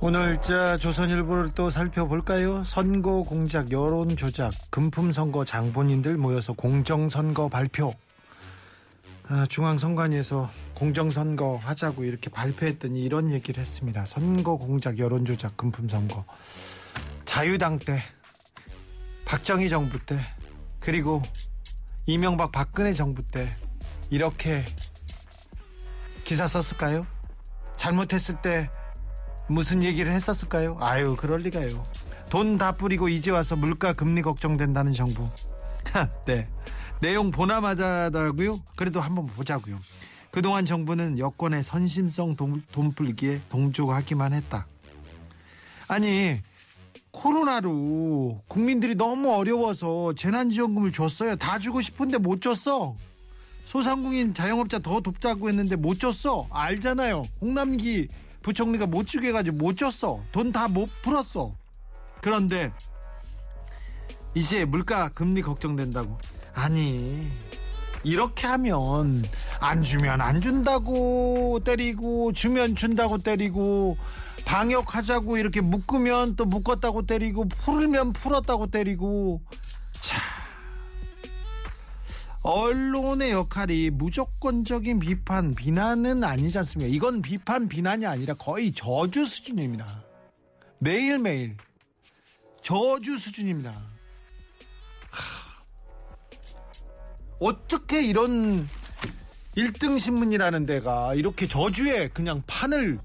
오늘 자 조선일보를 또 살펴볼까요? 선거 공작, 여론 조작, 금품 선거 장본인들 모여서 공정 선거 발표. 아, 중앙선관위에서 공정 선거 하자고 이렇게 발표했더니 이런 얘기를 했습니다. 선거 공작, 여론 조작, 금품 선거. 자유당 때, 박정희 정부 때, 그리고 이명박 박근혜 정부 때 이렇게 기사 썼을까요? 잘못했을 때 무슨 얘기를 했었을까요? 아유, 그럴 리가요. 돈 다 뿌리고 이제 와서 물가 금리 걱정된다는 정부. 네. 내용 보나마다더라고요. 그래도 한번 보자고요. 그동안 정부는 여권의 선심성 돈, 돈 풀기에 동조하기만 했다. 아니, 코로나로 국민들이 너무 어려워서 재난지원금을 줬어요. 다 주고 싶은데 못 줬어. 소상공인 자영업자 더 돕자고 했는데 못 줬어. 알잖아요. 홍남기 부총리가 못 주게 해가지고 못 줬어. 돈 다 못 풀었어. 그런데 이제 물가 금리 걱정된다고. 아니 이렇게 하면 안 주면 안 준다고 때리고 주면 준다고 때리고 방역하자고 이렇게 묶으면 또 묶었다고 때리고 풀면 풀었다고 때리고 자 언론의 역할이 무조건적인 비판, 비난은 아니지 않습니까? 이건 비판, 비난이 아니라 거의 저주 수준입니다. 매일매일 저주 수준입니다. 하, 어떻게 이런 1등 신문이라는 데가 이렇게 저주에 그냥 판을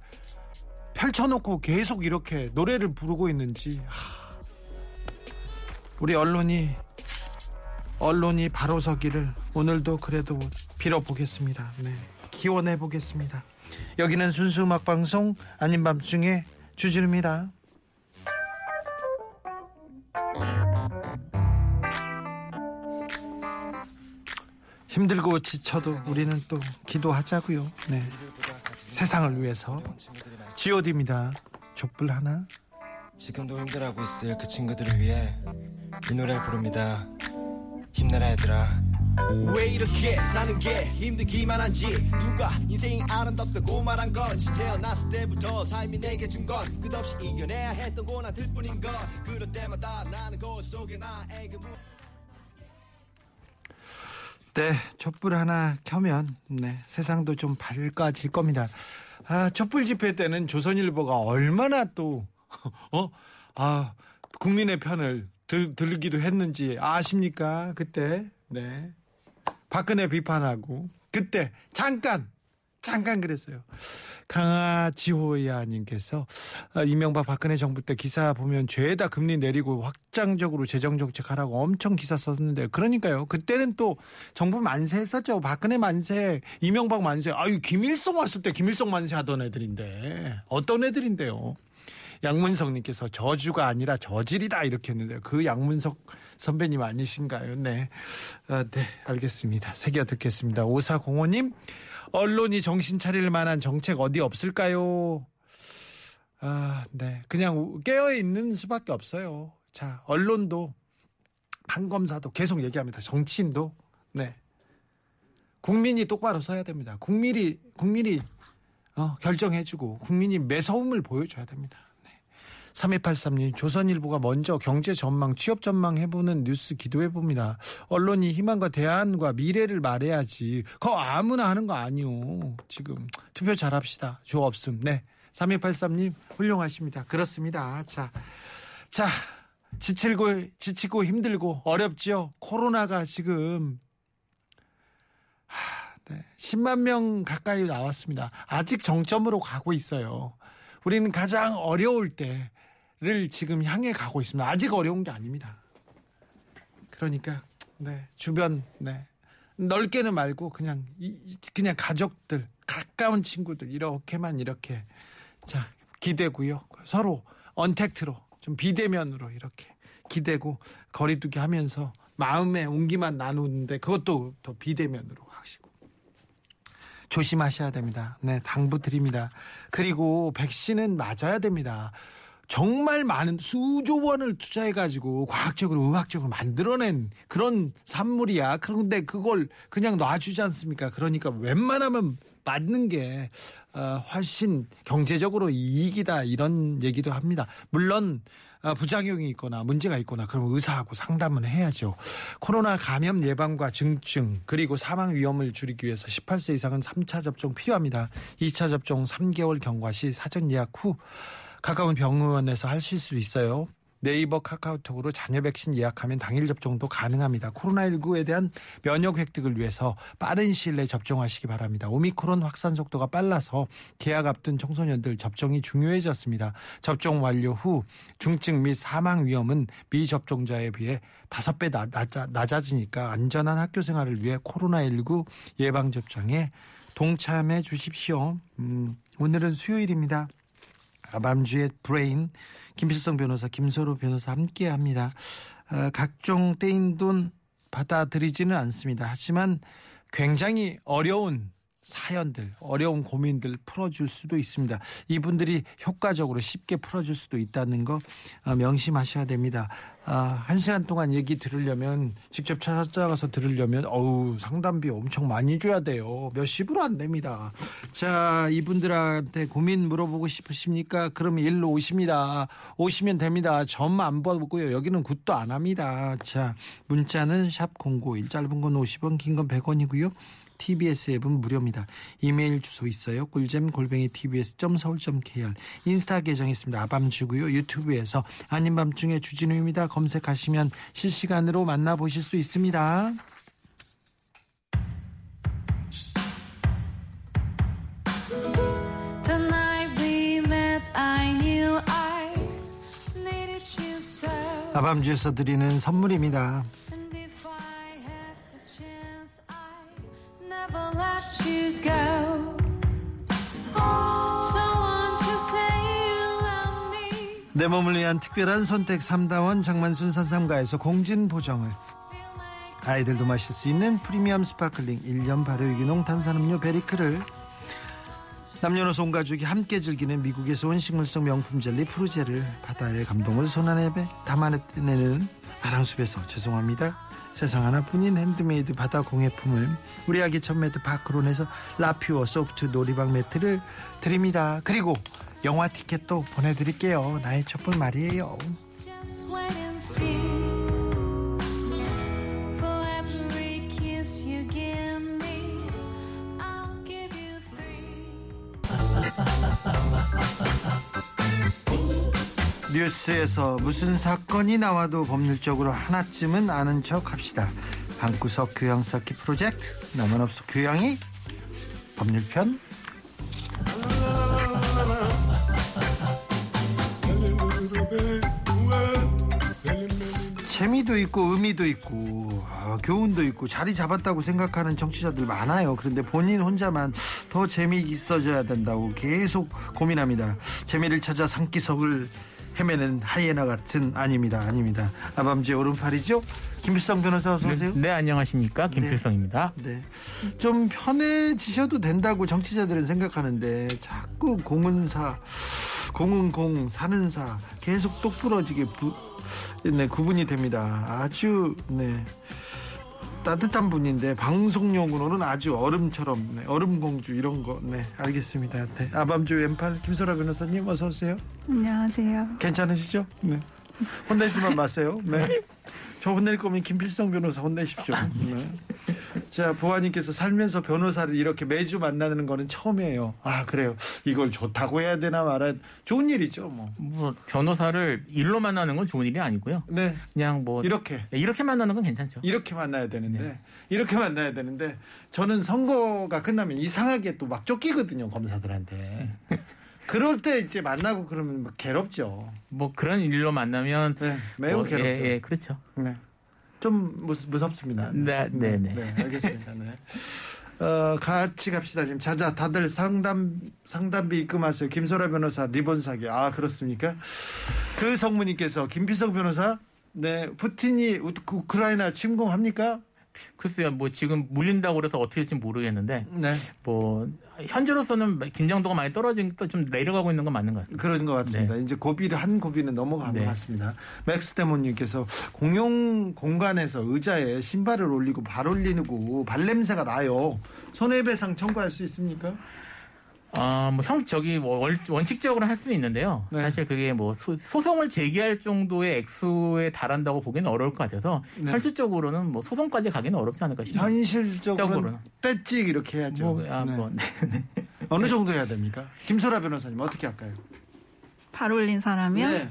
펼쳐놓고 계속 이렇게 노래를 부르고 있는지 하, 우리 언론이 언론이 바로 서기를 오늘도 그래도 빌어보겠습니다. 네. 기원해 보겠습니다. 여기는 순수 음악 방송 아닌 밤중에 주진우입니다. 힘들고 지쳐도 우리는 또 기도하자고요. 네. 세상을 위해서 G.O.D입니다. 촛불 하나. 지금도 힘들어하고 있을 그 친구들을 위해 이 노래를 부릅니다. 힘내라 얘들아 왜 이렇게 사는 게 힘들기만 한지 누가 인생이 아름답다고 말한 건지 태어났을 때부터 삶이 내게 준 건 끝없이 이겨내야 했던 고난들 뿐인 것 그럴 때마다 나는 거울 속에 나에게 물 네, 촛불 하나 켜면 네, 세상도 좀 밝아질 겁니다. 아, 촛불 집회 때는 조선일보가 얼마나 또 어? 아, 국민의 편을 들, 들기도 했는지 아십니까? 그때. 네. 박근혜 비판하고 그때 잠깐 잠깐 그랬어요. 강아지호야님께서 아, 이명박 박근혜 정부 때 기사 보면 죄다 금리 내리고 확장적으로 재정 정책 하라고 엄청 기사 썼는데 그러니까요. 그때는 또 정부 만세 했었죠. 박근혜 만세, 이명박 만세. 아유 김일성 왔을 때 김일성 만세 하던 애들인데 어떤 애들인데요. 양문석님께서 저주가 아니라 저질이다 이렇게 했는데 그 양문석 선배님 아니신가요? 네, 아, 네 알겠습니다. 새겨 듣겠습니다. 오사공호님 언론이 정신 차릴 만한 정책 어디 없을까요? 아, 네. 그냥 깨어 있는 수밖에 없어요. 자, 언론도 판검사도 계속 얘기합니다. 정치인도 네. 국민이 똑바로 서야 됩니다. 국민이 국민이 어, 결정해주고 국민이 매서움을 보여줘야 됩니다. 네. 3283님, 조선일보가 먼저 경제 전망, 취업 전망 해보는 뉴스 기도해 봅니다. 언론이 희망과 대안과 미래를 말해야지. 그거 아무나 하는 거 아니요. 지금 투표 잘합시다. 조 없음. 네. 3283님, 훌륭하십니다. 그렇습니다. 자, 자, 지치고, 지치고 힘들고 어렵지요. 코로나가 지금 하, 네. 10만 명 가까이 나왔습니다. 아직 정점으로 가고 있어요. 우리는 가장 어려울 때 를 지금 향해 가고 있습니다. 아직 어려운 게 아닙니다. 그러니까 네, 주변 네. 넓게는 말고 그냥 이, 그냥 가족들, 가까운 친구들 이렇게만 이렇게 자, 기대고요. 서로 언택트로 좀 비대면으로 이렇게 기대고 거리두기 하면서 마음의 온기만 나누는데 그것도 더 비대면으로 하시고 조심하셔야 됩니다. 네, 당부 드립니다. 그리고 백신은 맞아야 됩니다. 정말 많은 수조 원을 투자해가지고 과학적으로 의학적으로 만들어낸 그런 산물이야. 그런데 그걸 그냥 놔주지 않습니까? 그러니까 웬만하면 맞는 게 어, 훨씬 경제적으로 이익이다 이런 얘기도 합니다. 물론 어, 부작용이 있거나 문제가 있거나 그럼 의사하고 상담은 해야죠. 코로나 감염 예방과 증증 그리고 사망 위험을 줄이기 위해서 18세 이상은 3차 접종 필요합니다. 2차 접종 3개월 경과 시 사전 예약 후 가까운 병원에서 하실 수 있어요. 네이버 카카오톡으로 자녀 백신 예약하면 당일 접종도 가능합니다. 코로나19에 대한 면역 획득을 위해서 빠른 시일 내에 접종하시기 바랍니다. 오미크론 확산 속도가 빨라서 개학 앞둔 청소년들 접종이 중요해졌습니다. 접종 완료 후 중증 및 사망 위험은 미접종자에 비해 5배 낮아지니까 안전한 학교 생활을 위해 코로나19 예방접종에 동참해 주십시오. 음, 오늘은 수요일입니다. 밤주의 브레인 김필성 변호사 김소로 변호사 함께합니다. 어, 각종 떼인 돈 받아들이지는 않습니다. 하지만 굉장히 어려운 사연들, 어려운 고민들 풀어줄 수도 있습니다. 이분들이 효과적으로 쉽게 풀어줄 수도 있다는 거 어, 명심하셔야 됩니다. 아, 한 시간 동안 얘기 들으려면 직접 찾아가서 들으려면 어우 상담비 엄청 많이 줘야 돼요. 몇십으로 안 됩니다. 자 이분들한테 고민 물어보고 싶으십니까? 그럼 일로 오십니다. 오시면 됩니다. 점 안 보고요. 여기는 굿도 안 합니다. 자 문자는 샵 #051 짧은 건 50원, 긴 건 100원이고요. TBS 앱은 무료입니다. 이메일 주소 있어요. 꿀잼 골뱅이 tbs.서울.kr 인스타 계정 있습니다. 아밤주고요. 유튜브에서 아닌 밤중에 주진우입니다. 검색하시면 실시간으로 만나보실 수 있습니다. 아밤주에서 드리는 선물입니다. 내 몸을 위한 특별한 선택 3다원 장만순 산삼가에서 공진 보정을. 아이들도 마실 수 있는 프리미엄 sparkling 1년 발효유기농 탄산음료 베리크를. 남녀노소 온 가족이 함께 즐기는 미국에서 온 식물성 명품 젤리 프루제를 바다의 감동을 손안에 담아내는 바랑숲에서 죄송합니다 세상 하나뿐인 핸드메이드 바다 공예품을 우리 아기 천매트 파크론에서 라퓨어 소프트 놀이방 매트를 드립니다 그리고 영화 티켓도 보내드릴게요. 나의 촛불 말이에요. 뉴스에서 무슨 사건이 나와도 법률적으로 하나쯤은 아는 척 합시다. 방구석 교양 쌓기 프로젝트 나만 없어 교양이 법률편 재미도 있고 의미도 있고 아, 교훈도 있고 자리 잡았다고 생각하는 정치자들 많아요. 그런데 본인 혼자만 더 재미있어져야 된다고 계속 고민합니다. 재미를 찾아 상기석을 헤매는 하이에나 같은 아닙니다. 아닙니다. 아밤주의 오른팔이죠? 김필성 변호사 어서 오세요. 네, 네 안녕하십니까 김필성입니다. 네. 네. 좀 편해지셔도 된다고 정치자들은 생각하는데 자꾸 공은사 공은공 사는 사 계속 똑부러지게 부, 네, 구분이 됩니다. 아주 네. 따뜻한 분인데 방송용으로는 아주 얼음처럼 네, 얼음 공주 이런 거 네 알겠습니다. 네, 아밤주 왼팔 김소라 변호사님 어서 오세요. 안녕하세요. 괜찮으시죠? 네. 혼내지만 마세요. 네. 저 혼낼 거면 김필성 변호사 혼내십시오. 네. 자, 보아님께서 살면서 변호사를 이렇게 매주 만나는 거는 처음이에요. 아, 그래요. 이걸 좋다고 해야 되나 말아 좋은 일이죠, 뭐. 뭐, 변호사를 일로 만나는 건 좋은 일이 아니고요. 네. 그냥 뭐. 이렇게. 네, 이렇게 만나는 건 괜찮죠. 이렇게 만나야 되는데. 네. 이렇게 만나야 되는데. 저는 선거가 끝나면 이상하게 또 막 쫓기거든요, 검사들한테. 그럴 때 이제 만나고 그러면 막 괴롭죠. 뭐 그런 일로 만나면 네, 매우 뭐, 괴롭죠. 예, 예, 그렇죠. 네. 좀 무, 무섭습니다. 네, 네, 네. 네, 알겠습니다. 네. 어, 같이 갑시다. 지금 자자 다들 상담 상담비 입금하세요. 김소라 변호사 리본 사기. 아 그렇습니까? 그 성무님께서 김필성 변호사 네 푸틴이 우- 우크라이나 침공합니까? 글쎄요, 뭐 지금 물린다고 그래서 어떻게 될지 모르겠는데 네 뭐 현재로서는 긴장도가 많이 떨어지니까 좀 내려가고 있는 건 맞는 것 같습니다. 그런 것 같습니다. 이제 고비를 한 고비는 넘어간 네. 것 같습니다. 맥스 데모님께서 공용 공간에서 의자에 신발을 올리고 발 올리고 발 냄새가 나요. 손해배상 청구할 수 있습니까? 아, 뭐형 저기 뭐 월- 원칙적으로 할 수는 있는데요. 네. 사실 그게 뭐 소, 송을 제기할 정도의 액수에 달한다고 보기는 어려울 것 같아서 네. 현실적으로는 뭐 소송까지 가기는 어렵지 않을까 싶습니다. 현실적으로는 적으로는. 떼찍 이렇게 해야죠. 뭐, 아, 네. 뭐, 네. 어느 정도 해야 됩니까? 김소라 변호사님 어떻게 할까요? 발 올린 사람이요? 네.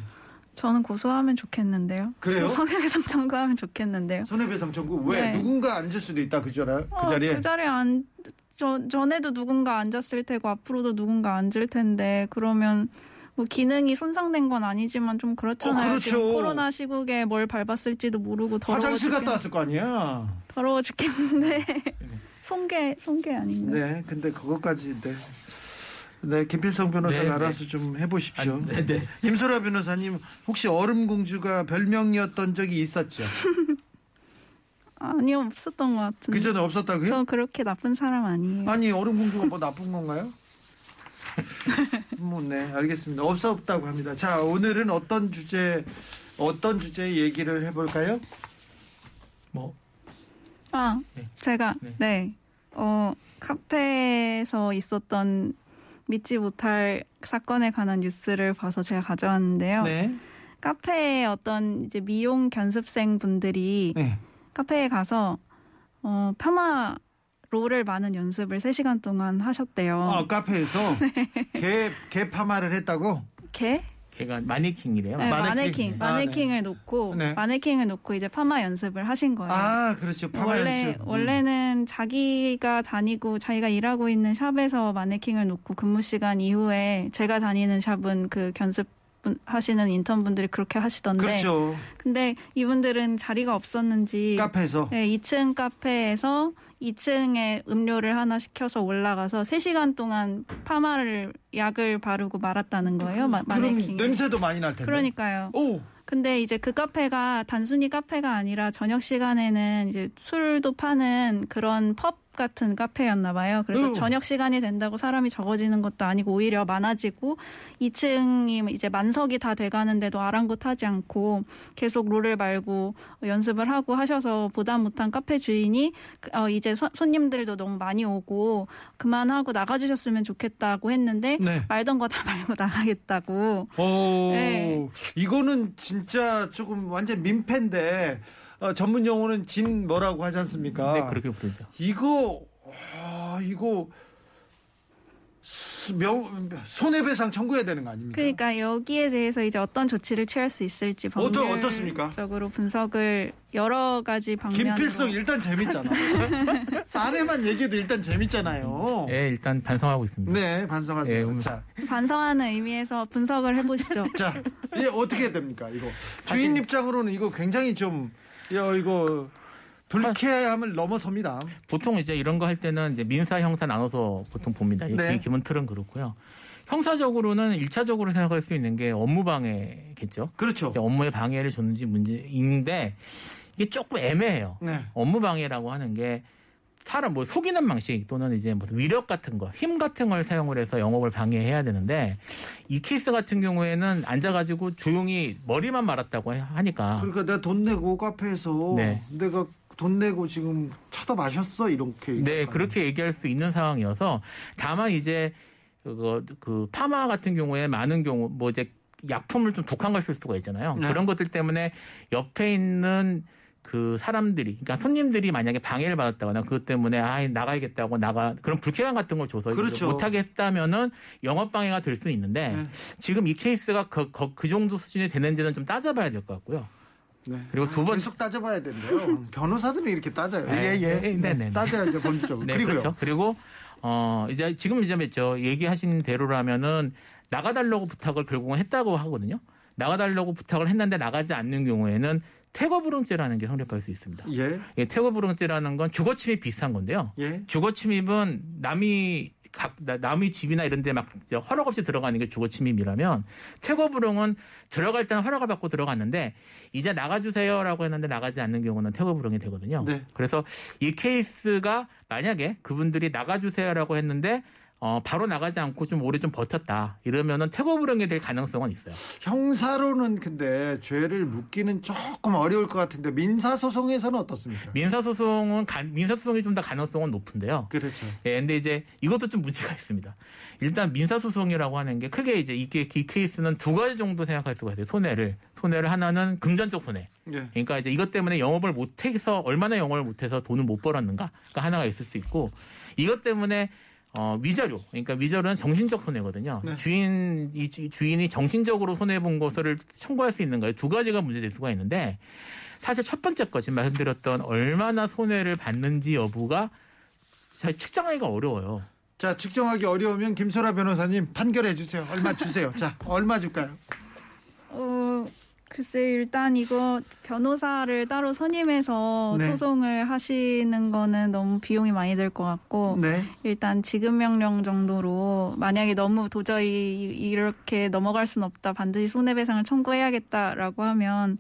저는 고소하면 좋겠는데요. 그래요? 손해배상 청구하면 좋겠는데요. 손해배상 청구 왜 네. 누군가 앉을 수도 있다 그 자리에 그 어, 자리에 그 자리에 안, 저, 전에도 누군가 앉았을 테고 앞으로도 누군가 앉을 텐데 그러면 뭐 기능이 손상된 건 아니지만 좀 그렇잖아요. 어, 그렇죠. 지금 코로나 시국에 뭘 밟았을지도 모르고 더러워 화장실 죽겠, 갔다 왔을 거 아니야. 더러워 죽겠는데 손괴 손괴 아닌가요? 네, 근데 그것까지 네. 네, 김필성 변호사가 네, 네. 알아서 좀 해보십시오. 아, 네, 네. 김소라 변호사님 혹시 얼음 공주가 별명이었던 적이 있었죠? 아니요 없었던 것 같은데. 그 전에 없었다고요? 저 그렇게 나쁜 사람 아니에요. 아니 얼음 공주가 뭐 나쁜 건가요? 뭐 네, 알겠습니다. 없었다고 합니다. 자, 오늘은 어떤 주제 어떤 주제 얘기를 해볼까요? 뭐 아, 네. 제가 네. 네. 어, 카페에서 있었던 믿지 못할 사건에 관한 뉴스를 봐서 제가 가져왔는데요. 네, 카페에 어떤 이제 미용 견습생 분들이 네. 카페에 가서 어, 파마 롤을 많은 연습을 3시간 동안 하셨대요. 아, 카페에서 네. 개, 개 파마를 했다고? 개? 걔가 마네킹이래요. 네, 마네킹. 마네킹. 아, 마네킹을 놓고 네. 마네킹을 놓고 이제 파마 연습을 하신 거예요. 아, 그렇죠. 파마 원래 연습. 음. 원래는 자기가 다니고 자기가 일하고 있는 샵에서 마네킹을 놓고 근무 시간 이후에 제가 다니는 샵은 그 견습 분- 하시는 인턴분들이 그렇게 하시던데 그렇죠. 근데 이분들은 자리가 없었는지 카페에서. 네, 2층 카페에서 2층에 음료를 하나 시켜서 올라가서 3시간 동안 파마를 약을 바르고 말았다는 거예요. 마, 그럼 마네킹에. 냄새도 많이 날 텐데. 그러니까요. 오, 근데 이제 그 카페가 단순히 카페가 아니라 저녁 시간에는 이제 술도 파는 그런 펍 같은 카페였나 봐요. 그래서 음. 저녁 시간이 된다고 사람이 적어지는 것도 아니고 오히려 많아지고 2층이 이제 만석이 다 돼가는데도 아랑곳하지 않고 계속 롤을 말고 연습을 하고 하셔서 보다 못한 카페 주인이 그- 어, 이제 소- 손님들도 너무 많이 오고 그만하고 나가주셨으면 좋겠다고 했는데 네. 말던 거 다 말고 나가겠다고 오, 네. 이거는 진짜 조금 완전 민폐인데 어, 전문 용어는 진 뭐라고 하지 않습니까? 네, 그렇게 부르죠. 이거 아, 이거 수- 명, 손해배상 청구해야 되는 거 아닙니까? 그러니까 여기에 대해서 이제 어떤 조치를 취할 수 있을지? 법률적으로 분석을 여러 가지 방면으로 김필성 일단 재밌잖아. 사례만 얘기해도 일단 재밌잖아요. 예, 일단 반성하고 있습니다. 네, 반성하세요. 예, 음. 자, 반성하는 의미에서 분석을 해보시죠. 자, 이게 어떻게 해야 됩니까? 이거 주인 입장으로는 이거 굉장히 좀, 야, 이거 불쾌함을 넘어섭니다. 보통 이제 이런 거 할 때는 이제 민사 형사 나눠서 보통 봅니다. 이 네. 기본 틀은 그렇고요. 형사적으로는 일차적으로 생각할 수 있는 게 업무 방해겠죠. 그렇죠. 업무에 방해를 줬는지 문제인데 이게 조금 애매해요. 네. 업무 방해라고 하는 게 사람 뭐 속이는 방식 또는 이제 무슨 위력 같은 거, 힘 같은 걸 사용을 해서 영업을 방해해야 되는데 이 케이스 같은 경우에는 앉아가지고 조용히 머리만 말았다고 하니까 그러니까 내가 돈 내고 카페에서 네. 내가 돈 내고 지금 쳐다 마셨어 이렇게. 네, 얘기할까요? 그렇게 얘기할 수 있는 상황이어서 다만 이제 그거 그 파마 같은 경우에 많은 경우 뭐 이제 약품을 좀 독한 걸 쓸 수가 있잖아요. 네. 그런 것들 때문에 옆에 있는 그 사람들이 그러니까 손님들이 만약에 방해를 받았다거나 그것 때문에 아 나가야겠다고 나가 그런 불쾌감 같은 걸 줘서 그렇죠. 못하게 했다면은 영업 방해가 될 수 있는데 네. 지금 이 케이스가 그, 그, 그 정도 수준이 되는지는 좀 따져봐야 될 것 같고요. 네. 그리고 두 번- 계속 따져봐야 된대요. 변호사들이 이렇게 따져요. 네, 예 예. 네, 네, 네. 따져야죠 범죄적으로. 네, 그리고요. 그렇죠. 그리고 어 이제 지금 이제 죠 얘기하신 대로라면은 나가달라고 부탁을 결국은 했다고 하거든요. 나가달라고 부탁을 했는데 나가지 않는 경우에는 퇴거불응죄라는 게 성립할 수 있습니다. 예, 예, 퇴거불응죄라는 건 주거침입 비슷한 건데요. 예. 주거침입은 남이 각 나- 남의 집이나 이런 데 막 허락 없이 들어가는 게 주거 침입이라면 퇴거불응은 들어갈 때는 허락을 받고 들어갔는데 이제 나가주세요라고 했는데 나가지 않는 경우는 퇴거불응이 되거든요. 네. 그래서 이 케이스가 만약에 그분들이 나가주세요라고 했는데 어, 바로 나가지 않고 좀 오래 좀 버텼다 이러면은 퇴거불응이 될 가능성은 있어요. 형사로는 근데 죄를 묻기는 조금 어려울 것 같은데 민사 소송에서는 어떻습니까? 민사소송은 가- 민사소송이 좀 더 가능성은 높은데요. 그렇죠. 예, 근데 이제 이것도 좀 문제가 있습니다. 일단 민사소송이라고 하는 게 크게 이제 이게 이 케이스는 두 가지 정도 생각할 수가 있어요. 손해를 손해를 하나는 금전적 손해. 예. 그러니까 이제 이것 때문에 영업을 못해서 얼마나 영업을 못해서 돈을 못 벌었는가가 하나가 있을 수 있고 이것 때문에 어, 위자료, 그러니까 위자료는 정신적 손해거든요. 네. 주인, 이 주- 주인이 정신적으로 손해본 것을 청구할 수 있는 거예요. 두 가지가 문제될 수가 있는데 사실 첫 번째 거 지금 말씀드렸던 얼마나 손해를 받는지 여부가 잘 측정하기가 어려워요. 자, 측정하기 어려우면 김소라 변호사님 판결해 주세요. 얼마 주세요. 자, 얼마 줄까요? 어, 글쎄 일단 이거 변호사를 따로 선임해서 네. 소송을 하시는 거는 너무 비용이 많이 들 것 같고 네. 일단 지급 명령 정도로 만약에 너무 도저히 이렇게 넘어갈 수는 없다 반드시 손해배상을 청구해야겠다라고 하면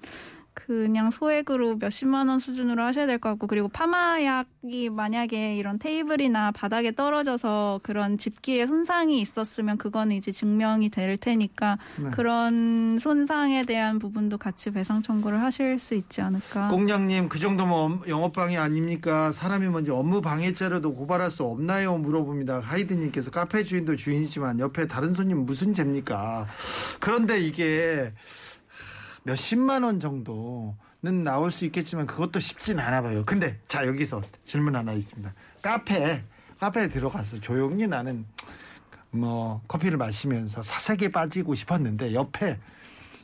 그냥 소액으로 몇십만 원 수준으로 하셔야 될 것 같고 그리고 파마약이 만약에 이런 테이블이나 바닥에 떨어져서 그런 집기에 손상이 있었으면 그거는 이제 증명이 될 테니까 네. 그런 손상에 대한 부분도 같이 배상 청구를 하실 수 있지 않을까. 공장님 그 정도면 업- 영업방해 아닙니까? 사람이 먼저 업무 방해죄로도 고발할 수 없나요? 물어봅니다. 하이드님께서 카페 주인도 주인이지만 옆에 다른 손님 무슨 죄입니까? 그런데 이게 몇십만 원 정도는 나올 수 있겠지만 그것도 쉽진 않아 보여요. 근데 자 여기서 질문 하나 있습니다. 카페 카페에 들어가서 조용히 나는 뭐 커피를 마시면서 사색에 빠지고 싶었는데 옆에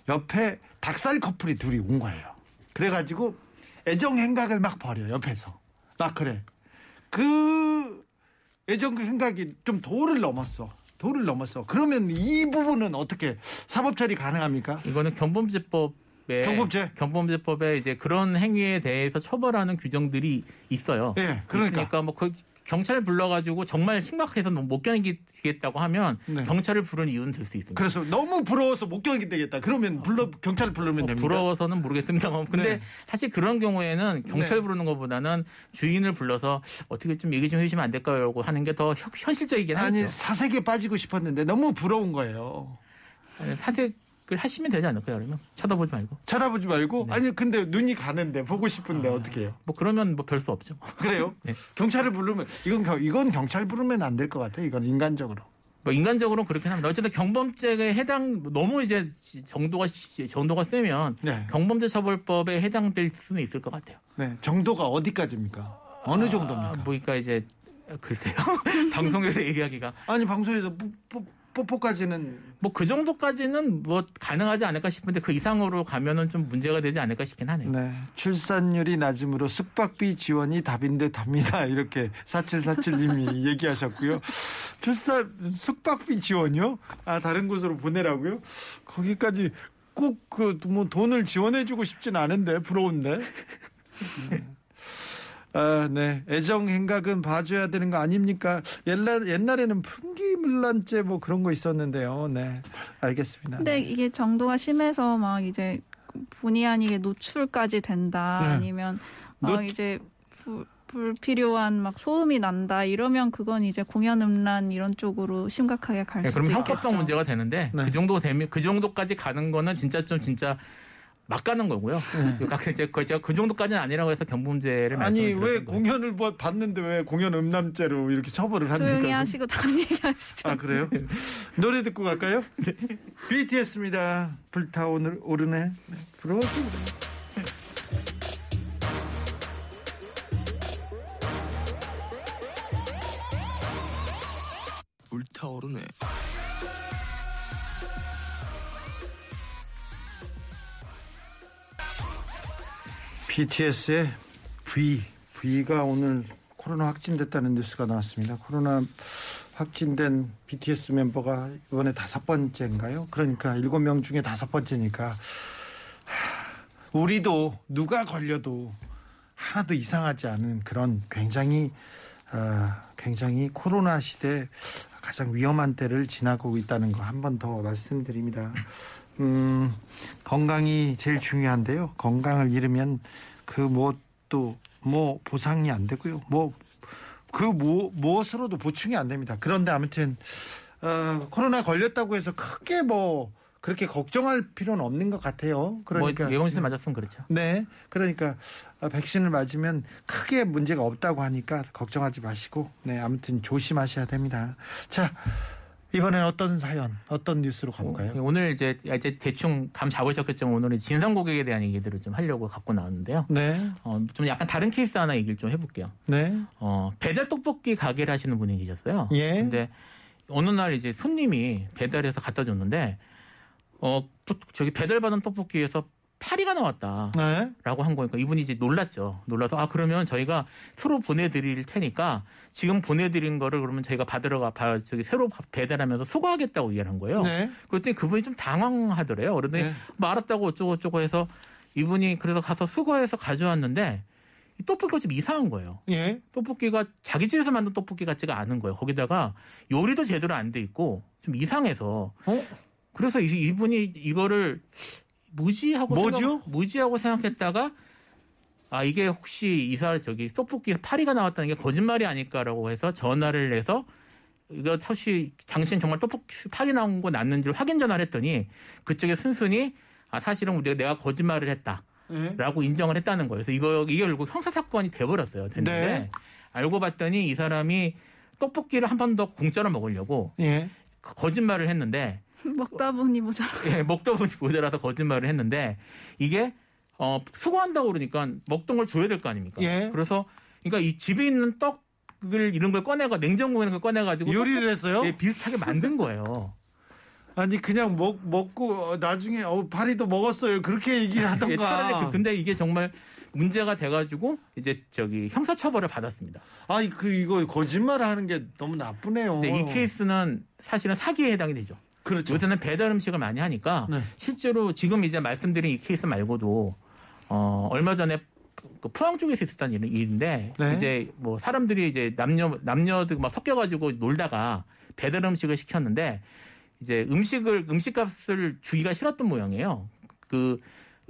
옆에 닭살 커플이 둘이 온 거예요. 그래가지고 애정 행각을 막 벌여 옆에서 막 그래. 그 애정 행각이 좀 도를 넘었어. 도를 넘었어. 그러면 이 부분은 어떻게 사법 처리 가능합니까? 이거는 경범죄법에 경범죄? 경범죄법에 이제 그런 행위에 대해서 처벌하는 규정들이 있어요. 예, 그러니까. 있으니까 뭐 그 경찰 불러가지고 정말 심각해서 못 견디겠다고 하면 네. 경찰을 부르는 이유는 될 수 있습니다. 그래서 너무 부러워서 못 견디겠다. 그러면 불러 경찰 부르면 뭐 됩니다. 부러워서는 모르겠습니다만 근데 네. 사실 그런 경우에는 경찰 네. 부르는 것보다는 주인을 불러서 어떻게 좀 얘기 좀 해주시면 안 될까요?라고 하는 게 더 현실적이긴 아니 하죠. 사색에 빠지고 싶었는데 너무 부러운 거예요. 사색 을 하시면 되지 않을까요? 그러면 쳐다보지 말고 쳐다보지 말고 네. 아니 근데 눈이 가는데 보고 싶은데 어떻게 해요? 뭐 그러면 뭐 별 수 없죠. 그래요? 네. 경찰을 부르면 이건 경- 이건 경찰 부르면 안 될 것 같아. 이건 인간적으로. 뭐 인간적으로 그렇긴 합니다. 어쨌든 경범죄에 해당 너무 이제 정도가 정도가 세면 네. 경범죄 처벌법에 해당될 수는 있을 것 같아요. 네. 정도가 어디까지입니까? 어느 정도입니까? 아, 보니까 이제 글쎄요. 방송에서 얘기하기가 아니 방송에서 뽀, 뽀, 까지는 뭐 그 정도까지는 뭐 가능하지 않을까 싶은데 그 이상으로 가면은 좀 문제가 되지 않을까 싶긴 하네요. 네. 출산율이 낮으므로 숙박비 지원이 답인 듯 합니다. 이렇게 4747님이 얘기하셨고요. 출산 숙박비 지원이요? 아 다른 곳으로 보내라고요? 거기까지 꼭 그 뭐 돈을 지원해주고 싶진 않은데 부러운데. 아, 네. 애정 행각은 봐줘야 되는 거 아닙니까? 옛날, 옛날에는 풍기물란죄 뭐 그런 거 있었는데요. 네. 알겠습니다. 근데 이게 정도가 심해서 막 이제 본의 아니게 노출까지 된다 네. 아니면 막 노- 이제 부- 불필요한 막 소음이 난다 이러면 그건 이제 공연 음란 이런 쪽으로 심각하게 갈 네, 수도 그럼 있겠죠. 형법성 문제가 되는데 네. 그 정도 되면 그 정도까지 가는 거는 진짜 좀 진짜 막 가는 거고요. 그러니까 이제 그 제가 그 정도까지는 아니라고 해서 경범죄를 아니 왜. 공연을 뭐 봤는데 왜 공연 음란죄로 이렇게 처벌을 합니까? 조용히 하시고 다른 얘기 하시죠. 아 그래요? 노래 듣고 갈까요? BTS입니다. 불타오르네. 오르네. 네, 부러웠습니다. 불타오르네. BTS의 V. V가 오늘 코로나 확진됐다는 뉴스가 나왔습니다. 코로나 확진된 BTS 멤버가 이번에 다섯 번째인가요? 그러니까 일곱 명 중에 다섯 번째니까 하, 우리도 누가 걸려도 하나도 이상하지 않은 그런 굉장히 어, 굉장히 코로나 시대 가장 위험한 때를 지나고 있다는 거 한 번 더 말씀드립니다. 음, 건강이 제일 중요한데요. 건강을 잃으면 그 무엇도 뭐 보상이 안 되고요. 뭐그 무엇으로도 보충이 안 됩니다. 그런데 아무튼 어, 코로나 걸렸다고 해서 크게 뭐 그렇게 걱정할 필요는 없는 것 같아요. 그러니까 뭐 예원 씨 맞았으면 그렇죠. 네, 그러니까 어, 백신을 맞으면 크게 문제가 없다고 하니까 걱정하지 마시고 네 아무튼 조심하셔야 됩니다. 자 이번엔 어떤 사연, 어떤 뉴스로 가볼까요? 어, 오늘 이제 이제 대충 감 잡으셨겠지만 오늘은 진상 고객에 대한 얘기들을 좀 하려고 갖고 나왔는데요. 네, 어, 좀 약간 다른 케이스 하나 얘기를 좀 해볼게요. 네, 어, 배달 떡볶이 가게를 하시는 분이 계셨어요. 예. 근데 어느 날 이제 손님이 배달해서 갖다 줬는데 어, 저기 배달받은 떡볶이에서 파리가 나왔다. 네, 라고 한 거니까 이분이 이제 놀랐죠. 놀라서 아 그러면 저희가 새로 보내드릴 테니까 지금 보내드린 거를 그러면 저희가 받으러 가 봐- 저기 새로 배달하면서 수거하겠다고 얘기를 한 거예요. 네, 그랬더니 그분이 좀 당황하더래요. 그러더니 네. 뭐 알았다고 어쩌고 어쩌고 해서 이분이 그래서 가서 수거해서 가져왔는데 이 떡볶이가 좀 이상한 거예요. 예, 떡볶이가 자기 집에서 만든 떡볶이 같지가 않은 거예요. 거기다가 요리도 제대로 안 돼 있고 좀 이상해서 어, 그래서 이- 이분이 이거를 뭐지 하고 뭐죠? 생각, 뭐지 하고 생각했다가 아 이게 혹시 이사 저기 떡볶이 파리가 나왔다는 게 거짓말이 아닐까라고 해서 전화를 해서 이거 혹시 당신 정말 떡볶이 파리 나온 거 났는지를 확인 전화를 했더니 그쪽에 순순히 아 사실은 우리가 내가 거짓말을 했다. 예, 라고 인정을 했다는 거예요. 그래서 이거 이게 결국 형사 사건이 돼버렸어요. 됐는데 네. 알고 봤더니 이 사람이 떡볶이를 한 번 더 공짜로 먹으려고 예, 거- 거짓말을 했는데 먹다 보니 모자라. 예, 먹다 보니 모자라서 거짓말을 했는데 이게 어 수거한다고 그러니까 먹던 걸 줘야 될 거 아닙니까? 예. 그래서 그러니까 이 집에 있는 떡을 이런 걸 꺼내가 냉장고에 있는 걸 꺼내가지고 요리를 했어요? 예, 비슷하게 만든 거예요. 아니 그냥 먹 먹고 어, 나중에 어 파리도 먹었어요. 그렇게 예, 차라리 얘기하던가. 그- 근데 이게 정말 문제가 돼가지고 이제 저기 형사처벌을 받았습니다. 아니 그 이거 거짓말하는 게 너무 나쁘네요. 이 케이스는 사실은 사기에 해당이 되죠. 그렇죠. 요새는 배달 음식을 많이 하니까 네. 실제로 지금 이제 말씀드린 이 케이스 말고도 어 얼마 전에 그 포항 쪽에서 있었던 일- 일인데 네. 이제 뭐 사람들이 이제 남녀 남녀들 막 섞여가지고 놀다가 배달 음식을 시켰는데 이제 음식을 음식값을 주기가 싫었던 모양이에요. 그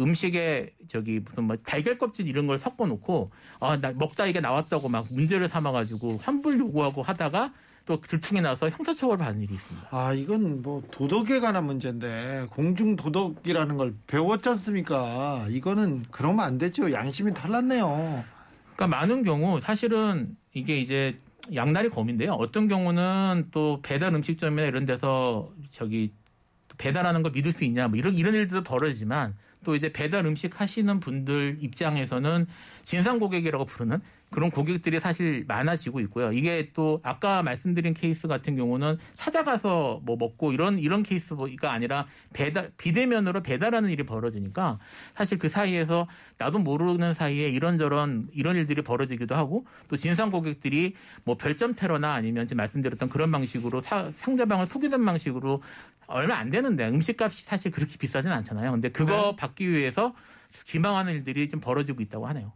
음식에 저기 무슨 뭐 달걀 껍질 이런 걸 섞어 놓고 아나 먹다 이게 나왔다고 막 문제를 삼아 가지고 환불 요구하고 하다가 또 들통이 나서 형사처벌 받은 일이 있습니다. 아 이건 뭐 도덕에 관한 문제인데 공중 도덕이라는 걸 배웠지 않습니까? 이거는 그러면 안 되죠. 양심이 털났네요. 그러니까 많은 경우 사실은 이게 이제 양날의 검인데요. 어떤 경우는 또 배달 음식점이나 이런 데서 저기 배달하는 걸 믿을 수 있냐 뭐 이런 이런 일들도 벌어지지만 또 이제 배달 음식 하시는 분들 입장에서는 진상 고객이라고 부르는 그런 고객들이 사실 많아지고 있고요. 이게 또 아까 말씀드린 케이스 같은 경우는 찾아가서 뭐 먹고 이런 이런 케이스가 아니라 배달 비대면으로 배달하는 일이 벌어지니까 사실 그 사이에서 나도 모르는 사이에 이런저런 이런 일들이 벌어지기도 하고 또 진상 고객들이 뭐 별점 테러나 아니면 지금 말씀드렸던 그런 방식으로 사- 상대방을 속이는 방식으로 얼마 안 되는데 음식값이 사실 그렇게 비싸진 않잖아요. 근데 그거 받기 위해서 기망하는 일들이 좀 벌어지고 있다고 하네요.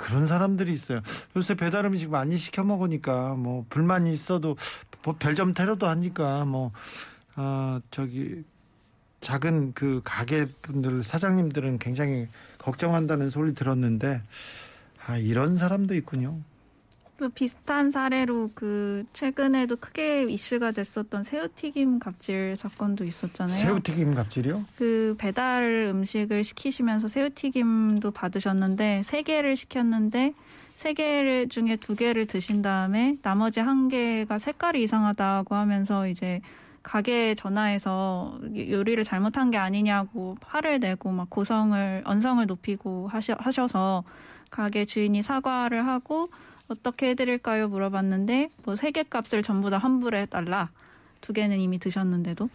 그런 사람들이 있어요. 요새 배달 음식 많이 시켜 먹으니까 뭐 불만이 있어도 뭐 별점 테러도 하니까 뭐 아, 저기 작은 그 가게 분들 사장님들은 굉장히 걱정한다는 소리 들었는데 아 이런 사람도 있군요. 또 비슷한 사례로 그 최근에도 크게 이슈가 됐었던 새우튀김 갑질 사건도 있었잖아요. 새우튀김 갑질이요? 그 배달 음식을 시키시면서 새우튀김도 받으셨는데 세 개를 시켰는데 세개 중에 두 개를 드신 다음에 나머지 한 개가 색깔이 이상하다고 하면서 이제 가게에 전화해서 요리를 잘못한 게 아니냐고 화를 내고 막 고성을 언성을 높이고 하셔, 하셔서 가게 주인이 사과를 하고 어떻게 해드릴까요 물어봤는데 뭐 세 개 값을 전부 다 환불해 달라 두 개는 이미 드셨는데도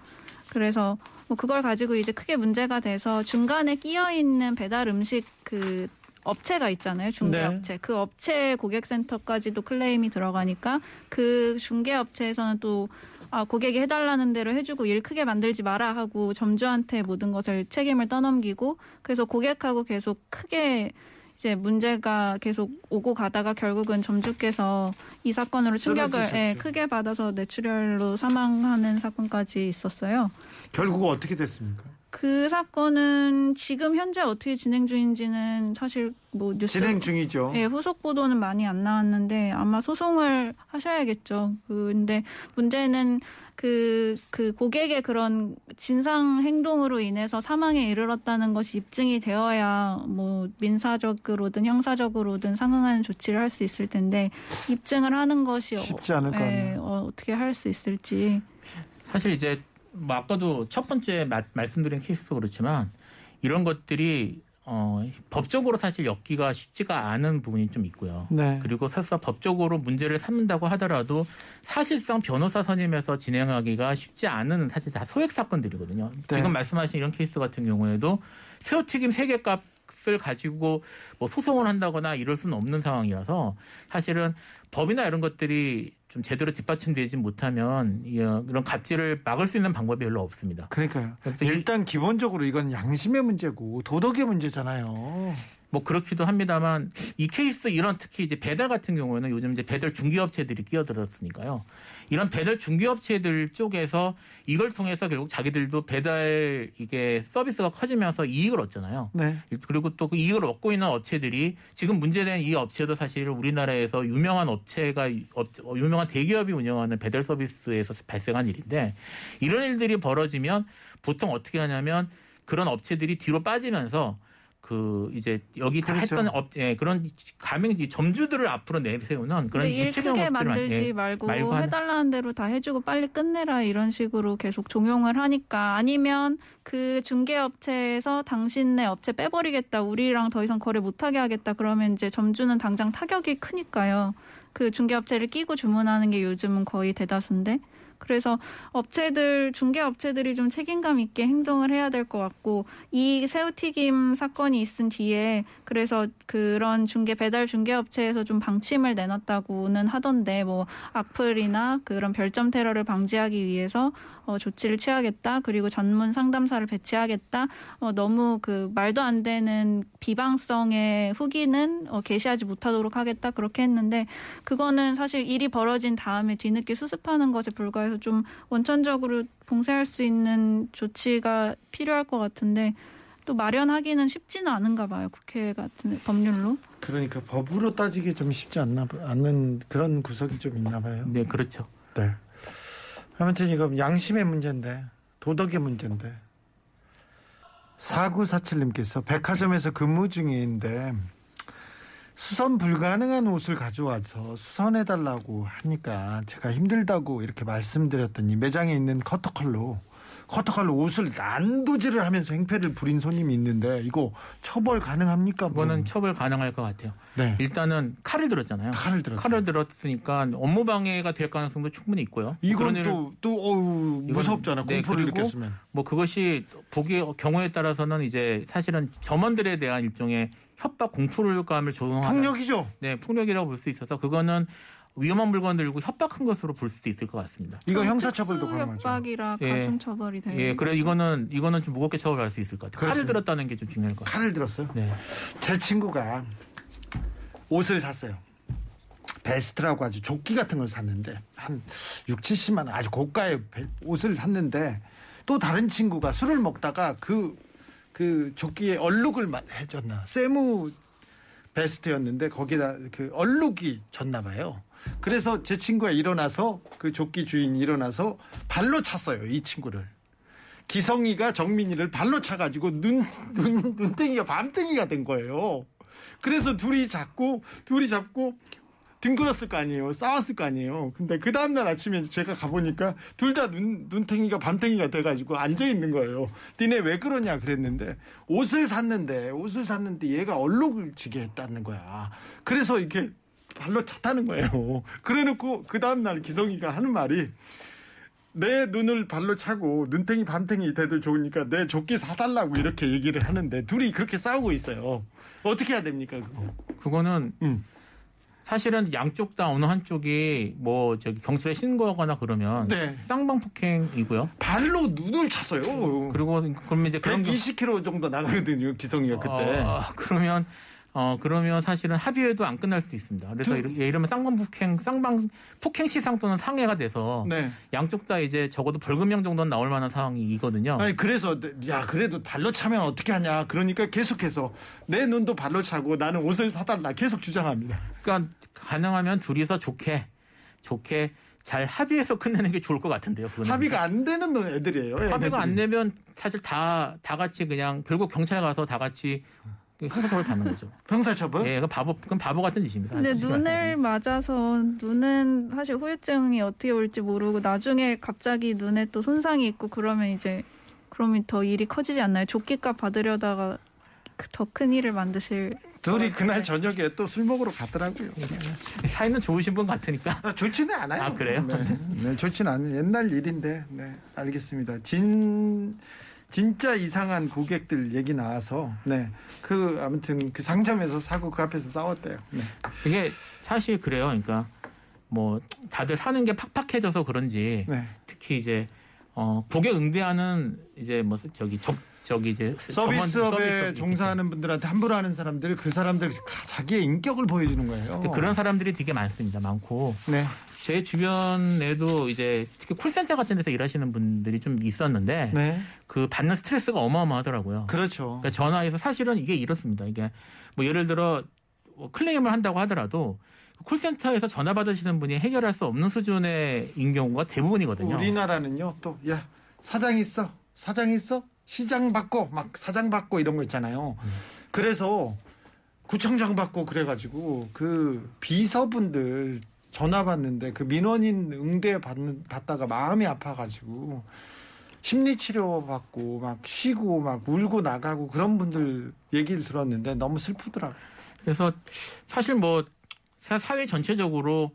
그래서 뭐 그걸 가지고 이제 크게 문제가 돼서 중간에 끼어 있는 배달 음식 그 업체가 있잖아요. 중개 네. 업체. 그 업체 고객센터까지도 클레임이 들어가니까 그 중개 업체에서는 또 아 고객이 해달라는 대로 해주고 일 크게 만들지 마라 하고 점주한테 모든 것을 책임을 떠넘기고 그래서 고객하고 계속 크게 이제 문제가 계속 오고 가다가 결국은 점주께서 이 사건으로 충격을. 예, 크게 받아서 뇌출혈로 사망하는 사건까지 있었어요. 결국 어떻게 됐습니까? 그 사건은 지금 현재 어떻게 진행 중인지는 사실 뭐 뉴스 진행 중이죠. 예, 후속 보도는 많이 안 나왔는데 아마 소송을 하셔야겠죠. 그, 근데 문제는 그, 그 고객의 그런 진상 행동으로 인해서 사망에 이르렀다는 것이 입증이 되어야 뭐 민사적으로든 형사적으로든 상응하는 조치를 할 수 있을 텐데 입증을 하는 것이 쉽지 않을 거 예, 아니에요. 어, 어떻게 할 수 있을지. 사실 이제 뭐 아까도 첫 번째 마- 말씀드린 케이스도 그렇지만 이런 것들이 어, 법적으로 사실 엮기가 쉽지가 않은 부분이 좀 있고요. 네. 그리고 설사 법적으로 문제를 삼는다고 하더라도 사실상 변호사 선임해서 진행하기가 쉽지 않은 사실 다 소액 사건들이거든요. 네. 지금 말씀하신 이런 케이스 같은 경우에도 새우튀김 세개 값 을 가지고 뭐 소송을 한다거나 이럴 수는 없는 상황이라서 사실은 법이나 이런 것들이 좀 제대로 뒷받침되지 못하면 이, 어, 이런 갑질을 막을 수 있는 방법이 별로 없습니다. 그러니까요. 그러니까 이- 일단 기본적으로 이건 양심의 문제고 도덕의 문제잖아요. 뭐 그렇기도 합니다만 이 케이스 이런 특히 이제 배달 같은 경우에는 요즘 이제 배달 중개업체들이 끼어들었으니까요. 이런 배달 중개업체들 쪽에서 이걸 통해서 결국 자기들도 배달 이게 서비스가 커지면서 이익을 얻잖아요. 네. 그리고 또 그 이익을 얻고 있는 업체들이 지금 문제된 이 업체도 사실 우리나라에서 유명한 업체가 유명한 대기업이 운영하는 배달 서비스에서 발생한 일인데 이런 일들이 벌어지면 보통 어떻게 하냐면 그런 업체들이 뒤로 빠지면서 그 이제 여기 다 그렇죠. 했던 업체 그런 가맹 이 점주들을 앞으로 내세우는 그런 일 크게 만들지 예, 말고, 말고 해달라는 대로 다 해주고 빨리 끝내라 이런 식으로 계속 종용을 하니까 아니면 그 중개업체에서 당신네 업체 빼버리겠다 우리랑 더 이상 거래 못하게 하겠다 그러면 이제 점주는 당장 타격이 크니까요. 그 중개업체를 끼고 주문하는 게 요즘은 거의 대다수인데 그래서 업체들 중개업체들이 좀 책임감 있게 행동을 해야 될 것 같고 이 새우튀김 사건이 있은 뒤에 그래서 그런 중개 배달 중개업체에서 좀 방침을 내놨다고는 하던데 뭐 악플이나 그런 별점 테러를 방지하기 위해서 어, 조치를 취하겠다. 그리고 전문 상담사를 배치하겠다. 어, 너무 그 말도 안 되는 비방성의 후기는 어, 게시하지 못하도록 하겠다. 그렇게 했는데 그거는 사실 일이 벌어진 다음에 뒤늦게 수습하는 것에 불과해 서 좀 원천적으로 봉쇄할 수 있는 조치가 필요할 것 같은데 또 마련하기는 쉽지는 않은가 봐요 국회 같은 법률로. 그러니까 법으로 따지기 좀 쉽지 않나 봐- 않는 그런 구석이 좀 있나 봐요. 네 그렇죠. 네. 아무튼 이거 양심의 문제인데 도덕의 문제인데 4947님께서 백화점에서 근무 중인데 수선 불가능한 옷을 가져와서 수선해달라고 하니까 제가 힘들다고 이렇게 말씀드렸더니 매장에 있는 커터칼로 커터칼로 옷을 난도질을 하면서 행패를 부린 손님이 있는데 이거 처벌 가능합니까? 뭐? 그거는 처벌 가능할 것 같아요. 네. 일단은 칼을 들었잖아요. 칼을 들었어요. 칼을 들었으니까 업무 방해가 될 가능성도 충분히 있고요. 이건 그런 일을 또, 또, 어우, 무섭잖아. 네, 공포를 느꼈으면. 뭐 그것이 보기 경우에 따라서는 이제 사실은 점원들에 대한 일종의 협박 공포감을 조성하는 폭력이죠? 네 폭력이라고 볼 수 있어서 그거는 위험한 물건 들고 협박한 것으로 볼 수도 있을 것 같습니다. 이거 형사처벌도 가능하죠. 협박이라 예. 가중처벌이 돼요. 예, 그래 이거는 이거는 좀 무겁게 처벌할 수 있을 것 같아요. 칼을 그렇습니다. 들었다는 게 좀 중요할 것 같아요. 칼을 들었어요. 네. 제 친구가 옷을 샀어요. 베스트라고 아주 조끼 같은 걸 샀는데 한 6, 70만 원 아주 고가의 베- 옷을 샀는데 또 다른 친구가 술을 먹다가 그, 그 조끼에 얼룩을 마- 해줬나 세무 베스트였는데 거기다 그 얼룩이 졌나 봐요. 그래서 제 친구가 일어나서 그 조끼 주인이 일어나서 발로 찼어요 이 친구를. 기성이가 정민이를 발로 차가지고 눈, 눈, 눈탱이가 밤탱이가 된 거예요. 그래서 둘이 잡고, 둘이 잡고, 뒹굴었을 거 아니에요. 싸웠을 거 아니에요. 근데 그 다음날 아침에 제가 가보니까 둘 다 눈, 눈탱이가 밤탱이가 돼가지고 앉아있는 거예요. 니네 왜 그러냐 그랬는데 옷을 샀는데, 옷을 샀는데 얘가 얼룩을 지게 했다는 거야. 그래서 이렇게 발로 찼다는 거예요. 그래 놓고 그 다음날 기성이가 하는 말이 내 눈을 발로 차고 눈탱이 밤탱이 돼도 좋으니까 내 조끼 사달라고 이렇게 얘기를 하는데 둘이 그렇게 싸우고 있어요. 어떻게 해야 됩니까 그거? 그거는 음. 사실은 양쪽 다 어느 한쪽이 뭐 저기 경찰에 신고하거나 그러면 네. 쌍방 폭행이고요. 발로 눈을 찼어요. 그리고 그러면 이제 그런 경- 120km 정도 나가거든요, 기성이가 그때. 어, 그러면 어 그러면 사실은 합의해도 안 끝날 수도 있습니다. 그래서 두- 이러- 이러면 쌍방 폭행, 쌍방 폭행 시상 또는 상해가 돼서 네. 양쪽 다 이제 적어도 벌금형 정도는 나올 만한 상황이거든요. 아니 그래서 야 그래도 발로 차면 어떻게 하냐 그러니까 계속해서 내 눈도 발로 차고 나는 옷을 사달라 계속 주장합니다. 그러니까 가능하면 둘이서 좋게 좋게 잘 합의해서 끝내는 게 좋을 것 같은데요. 그거는. 합의가 안 되는 애들이에요. 합의가 얘네들이. 안 되면 사실 다 다 같이 그냥 결국 경찰 가서 다 같이 형사처벌 받는 거죠. 형사처벌? 예, 그 바보 그건 바보 같은 짓입니다. 근데 눈을 맞아서 눈은 사실 후유증이 어떻게 올지 모르고 나중에 갑자기 눈에 또 손상이 있고 그러면 이제 그러면 더 일이 커지지 않나요? 조끼값 받으려다가 더 큰 일을 만드실 둘이 그날 저녁에 또 술 먹으러 가더라고요. 말씀드리면. 사이는 좋으신 분 같으니까. 아, 좋지는 않아요. 아, 그래요? 네, 네, 좋지는 않은 옛날 일인데. 네, 알겠습니다. 진 진짜 이상한 고객들 얘기 나와서 네. 그 아무튼 그 상점에서 사고 그 앞에서 싸웠대요. 네. 이게 사실 그래요. 그러니까 뭐 다들 사는 게 팍팍해져서 그런지 네. 특히 이제 어 고객 응대하는 이제 뭐 저기 적 저기 이제 서비스업에 종사하는 분들한테 함부로 하는 사람들 그 사람들 자기의 인격을 보여주는 거예요. 그런 사람들이 되게 많습니다. 많고 네. 제 주변에도 이제 특히 콜센터 같은 데서 일하시는 분들이 좀 있었는데 네. 그 받는 스트레스가 어마어마하더라고요. 그렇죠. 그러니까 전화해서 사실은 이게 이렇습니다. 이게 뭐 예를 들어 뭐 클레임을 한다고 하더라도 콜센터에서 전화 받으시는 분이 해결할 수 없는 수준의 인 경우가 대부분이거든요. 우리나라는요 또 야 사장 있어 사장 있어 시장 받고 막 사장 받고 이런 거 있잖아요. 음. 그래서 구청장 받고 그래가지고 그 비서분들 전화 받는데 그 민원인 응대 받는 받다가 마음이 아파가지고 심리 치료 받고 막 쉬고 막 울고 나가고 그런 분들 얘기를 들었는데 너무 슬프더라고. 요 그래서 사실 뭐 사- 사회 전체적으로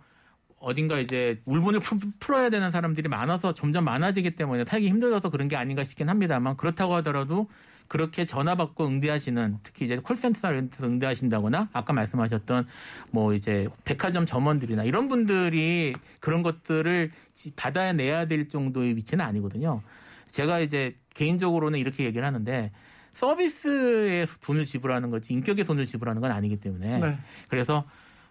어딘가 이제 울분을 푸- 풀어야 되는 사람들이 많아서 점점 많아지기 때문에 살기 힘들어서 그런 게 아닌가 싶긴 합니다만 그렇다고 하더라도 그렇게 전화 받고 응대하시는 특히 이제 데서 응대하신다거나 아까 말씀하셨던 뭐 이제 백화점 점원들이나 이런 분들이 그런 것들을 지- 받아내야 될 정도의 위치는 아니거든요. 제가 이제 개인적으로는 이렇게 얘기를 하는데 서비스에 돈을 지불하는 거지 인격의 돈을 지불하는 건 아니기 때문에 네. 그래서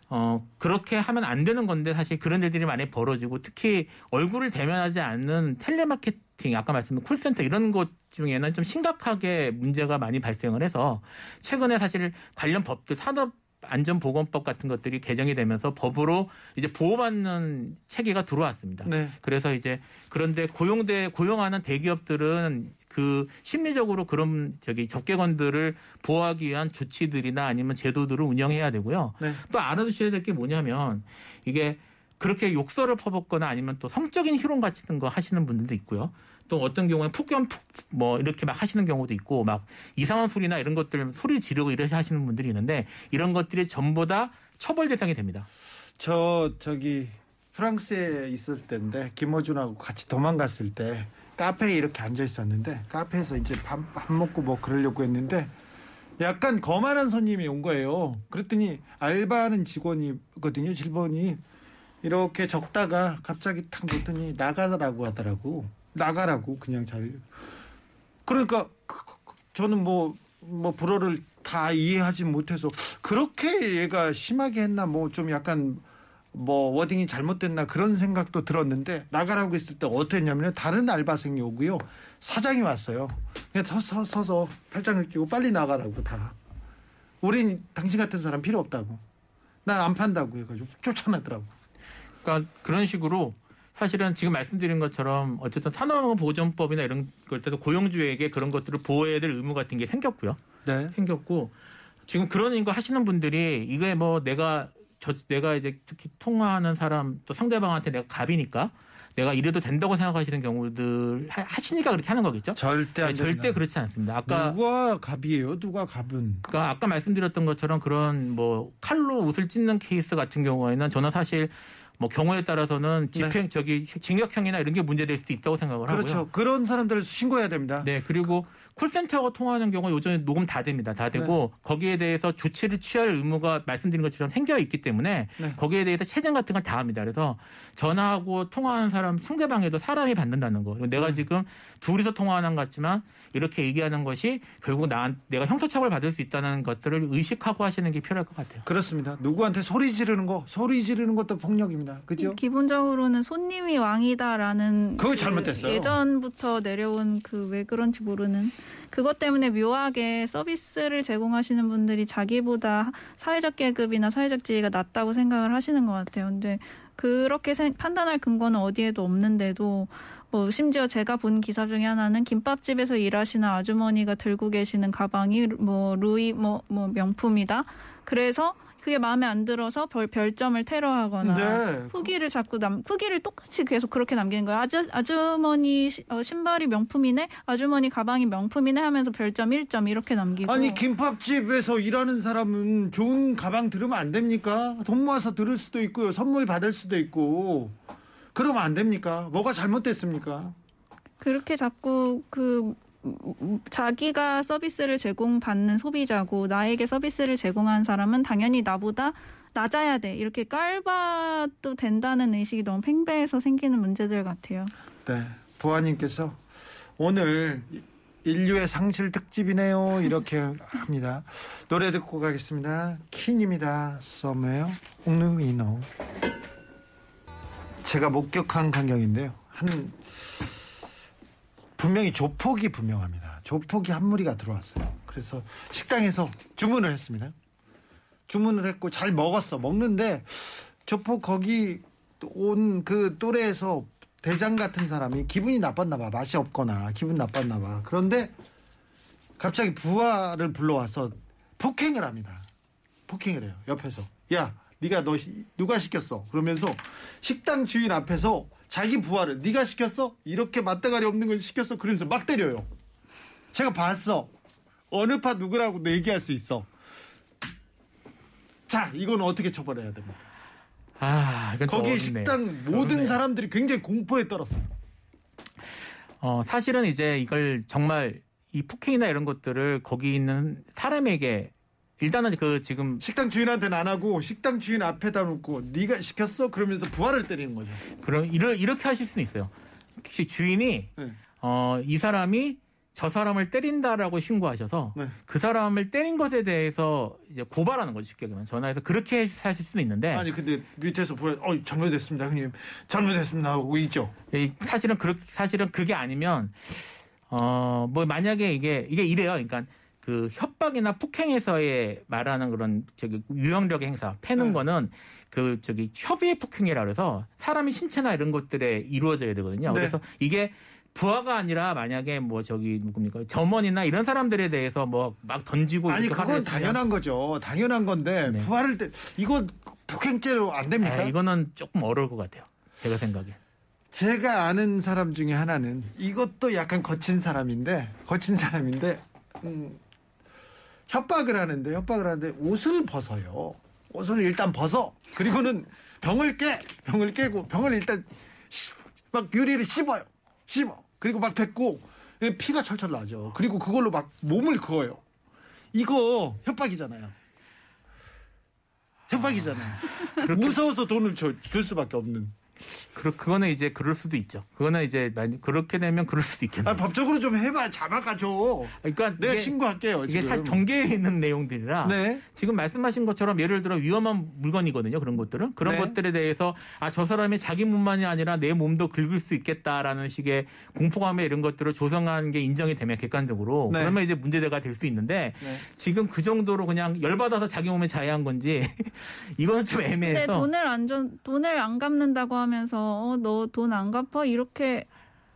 어 그렇게 하면 안 되는 건데 사실 그런 일들이 많이 벌어지고 특히 얼굴을 대면하지 않는 텔레마케팅 아까 말씀드린 콜센터 이런 것 중에는 좀 심각하게 문제가 많이 발생을 해서 최근에 사실 관련 법들 산업 안전보건법 같은 것들이 개정이 되면서 법으로 이제 보호받는 체계가 들어왔습니다. 네. 그래서 이제 그런데 고용대 고용하는 대기업들은 그 심리적으로 그런 저기 적개건들을 보호하기 위한 조치들이나 아니면 제도들을 운영해야 되고요. 네. 또 알아두셔야 될 게 뭐냐면 이게 그렇게 욕설을 퍼붓거나 아니면 또 성적인 희롱 같은 거 하시는 분들도 있고요. 또 어떤 경우는 폭염 푹 뭐 이렇게 막 하시는 경우도 있고 막 이상한 소리나 이런 것들 소리 지르고 이렇게 하시는 분들이 있는데 이런 것들이 전부 다 처벌 대상이 됩니다. 저 저기 프랑스에 있을 때인데 김어준하고 같이 도망갔을 때 카페에 이렇게 앉아 있었는데 카페에서 이제 밥, 밥 먹고 뭐 그러려고 했는데 약간 거만한 손님이 온 거예요. 그랬더니 알바하는 직원이거든요. 직원이 이렇게 적다가 갑자기 탁 놓더니 나가라고 하더라고. 나가라고 그냥 잘. 그러니까 그- 그- 저는 뭐뭐 불어를 다 이해하지 못해서 그렇게 얘가 심하게 했나 뭐 좀 약간 뭐 워딩이 잘못됐나 그런 생각도 들었는데 나가라고 했을 때 어땠냐면 다른 알바생이 오고요. 사장이 왔어요. 그냥 서, 서, 서서 팔짱을 끼고 빨리 나가라고 다. 우린 당신 같은 사람 필요 없다고. 난 안 판다고 해가지고 쫓아내더라고. 그러니까 그런 식으로 사실은 지금 말씀드린 것처럼 어쨌든 산업보전법이나 이런 걸 때도 고용주에게 그런 것들을 보호해야 될 의무 같은 게 생겼고요. 네 생겼고 지금 그런 거 하시는 분들이 이게 뭐 내가 저 내가 이제 특히 통화하는 사람 또 상대방한테 내가 갑이니까 내가 이래도 된다고 생각하시는 경우들 하- 하시니까 그렇게 하는 거겠죠. 절대 안 네, 절대. 그렇지 않습니다. 아까 누가 갑이에요 누가 갑은 그러니까 아까 말씀드렸던 것처럼 그런 뭐 칼로 옷을 찢는 케이스 같은 경우에는 저는 사실 뭐 경우에 따라서는 집행 저기 징역형이나 이런 게 문제될 수도 있다고 생각을 하고요. 그렇죠. 그런 사람들을 신고해야 됩니다. 네 그리고 콜센터가 통화하는 경우 요즘 녹음 다 됩니다. 다 되고 거기에 대해서 조치를 취할 의무가 말씀드린 것처럼 생겨 있기 때문에 네. 거기에 대해서 채점 같은 걸 다 합니다. 그래서 전화하고 통화하는 사람 상대방에도 사람이 받는다는 거. 내가 지금 둘이서 통화하는 것 같지만 이렇게 얘기하는 것이 결국 나 내가 형사처벌 받을 수 있다는 것들을 의식하고 하시는 게 필요할 것 같아요. 그렇습니다. 누구한테 소리 지르는 거, 소리 지르는 것도 폭력입니다. 그죠? 기본적으로는 손님이 왕이다라는 그거 그 잘못됐어요. 예전부터 내려온 그 왜 그런지 모르는 그것 때문에 묘하게 서비스를 제공하시는 분들이 자기보다 사회적 계급이나 사회적 지위가 낮다고 생각을 하시는 것 같아요. 근데 그렇게 생- 판단할 근거는 어디에도 없는데도 뭐 심지어 제가 본 기사 중에 하나는 김밥집에서 일하시는 아주머니가 들고 계시는 가방이 뭐 루이 뭐뭐 명품이다. 그래서 그게 마음에 안 들어서 별, 별점을 테러하거나 네. 후기를 자꾸 남 후기를 똑같이 계속 그렇게 남기는 거예요. 아주 아주머니 시- 어, 신발이 명품이네, 아주머니 가방이 명품이네 하면서 별점 1점 이렇게 남기고. 아니 김밥집에서 일하는 사람은 좋은 가방 들으면 안 됩니까? 돈 모아서 들을 수도 있고요. 선물 받을 수도 있고. 그러면 안 됩니까? 뭐가 잘못됐습니까? 그렇게 자꾸 그 음, 자기가 서비스를 제공받는 소비자고 나에게 서비스를 제공한 사람은 당연히 나보다 낮아야 돼 이렇게 깔봐도 된다는 의식이 너무 팽배해서 생기는 문제들 같아요. 네. 부하님께서 오늘 인류의 상실 특집이네요. 이렇게 합니다. 노래 듣고 가겠습니다. 킨입니다. We Know. 제가 목격한 광경인데요. 한 분명히 조폭이 분명합니다. 조폭이 한 무리가 들어왔어요. 그래서 식당에서 주문을 했습니다. 주문을 했고 잘 먹었어. 먹는데 조폭 거기 온 그 또래에서 대장 같은 사람이 기분이 나빴나 봐. 맛이 없거나 기분 나빴나 봐. 그런데 갑자기 부하를 불러와서 폭행을 합니다. 폭행을 해요. 옆에서. 야, 네가 너 시- 누가 시켰어? 그러면서 식당 주인 앞에서 자기 부하를 네가 시켰어? 이렇게 맞대가리 없는 걸 시켰어? 그러면서 막 때려요. 제가 봤어. 어느 파 누구라고 얘기할 수 있어. 자, 이건 어떻게 처벌해야 됩니까? 아, 거기. 식당 모든 어렵네요. 사람들이 굉장히 공포에 떨었어요. 어, 사실은 이제 이걸 정말 이 폭행이나 이런 것들을 거기 있는 사람에게 일단은 그 지금 식당 주인한테는 안 하고 식당 주인 앞에다 놓고 네가 시켰어? 그러면서 부하를 때리는 거죠. 그런 이러, 이렇게 하실 수는 있어요. 혹시 주인이 네. 어, 이 사람이 저 사람을 때린다라고 신고하셔서 네. 그 사람을 때린 것에 대해서 이제 고발하는 거죠 쉽게 얘기하면 전화해서 그렇게 하실 수는 있는데 아니 근데 밑에서 부하 어 잘못됐습니다 형님 잘못됐습니다 하고 있죠. 이 사실은 그 사실은 그게 아니면 어 뭐 만약에 이게 이게 이래요. 그러니까 그 협박이나 폭행에서의 말하는 그런 저기 유형력의 행사 패는 네. 거는 그 저기 협의의 폭행이라 그래서 사람이 신체나 이런 것들에 이루어져야 되거든요. 네. 그래서 이게 부하가 아니라 만약에 뭐 저기 누굽니까 점원이나 이런 사람들에 대해서 뭐 막 던지고 아니 그건 당연한 거죠. 당연한 건데 네. 부하를 때 이거 폭행죄로 안 됩니까? 아, 이거는 조금 어려울 것 같아요. 제가 생각에. 제가 아는 사람 중에 하나는 이것도 약간 거친 사람인데 거친 사람인데 음, 협박을 하는데 협박을 하는데 옷을 벗어요. 옷을 일단 벗어. 그리고는 병을 깨 병을 깨고 병을 일단 씨- 막 유리를 씹어요. 씹어. 그리고 막 뱉고 피가 철철 나죠. 그리고 그걸로 막 몸을 그어요. 이거 협박이잖아요. 협박이잖아요. 무서워서 돈을 줘- 줄 수밖에 없는. 그 그거는 이제 그럴 수도 있죠. 그거는 이제 만- 그렇게 되면 그럴 수도 있겠네요. 아, 법적으로 좀 해봐 잡아가죠. 그러니까 내가 이게- 신고할게요. 이게. 사 경계에 있는 내용들이라 네. 지금 말씀하신 것처럼 예를 들어 위험한 물건이거든요. 그런 것들은 그런 네. 것들에 대해서 아 저 사람이 자기 몸만이 아니라 내 몸도 긁을 수 있겠다라는 식의 공포감에 이런 것들을 조성하는 게 인정이 되면 객관적으로 네. 그러면 이제 문제가 될 수 있는데 네. 지금 그 정도로 그냥 열받아서 자기 몸에 자해한 건지 이거는 좀 애매해서 돈을 안 줘, 돈을 안 갚는다고 하면 서 어, 너 돈 안 갚아? 이렇게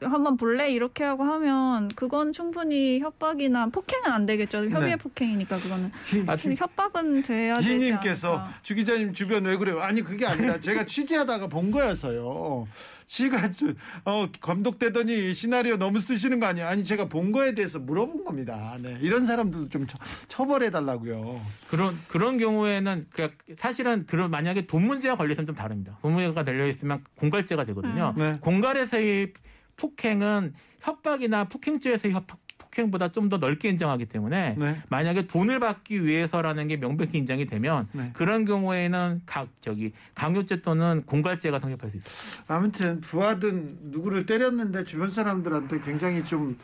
한번 볼래 이렇게 하고 하면 그건 충분히 협박이나 폭행은 안 되겠죠. 협의의 네. 폭행이니까 그거는. 아, 협박은 돼야 되지 않을까. 주 기자님 주변 왜 그래요? 아니 그게 아니라 제가 취재하다가 본 거여서요. 지가 저- 어, 감독되더니 시나리오 너무 쓰시는 거 아니에요? 아니 제가 본 거에 대해서 물어본 겁니다. 네. 이런 사람들도 좀 처, 처벌해 달라고요. 그런 그런 경우에는 그 사실은 그런 만약에 돈 문제가 걸려서는 좀 다릅니다. 돈 문제가 걸려 있으면 공갈죄가 되거든요. 네. 공갈에서의 폭행은 협박이나 폭행죄에서의 협, 폭행보다 좀 더 넓게 인정하기 때문에 네. 만약에 돈을 받기 위해서라는 게 명백히 인정이 되면 네. 그런 경우에는 각 저기 강요죄 또는 공갈죄가 성립할 수 있어요. 아무튼 부하든 누구를 때렸는데 주변 사람들한테 굉장히 좀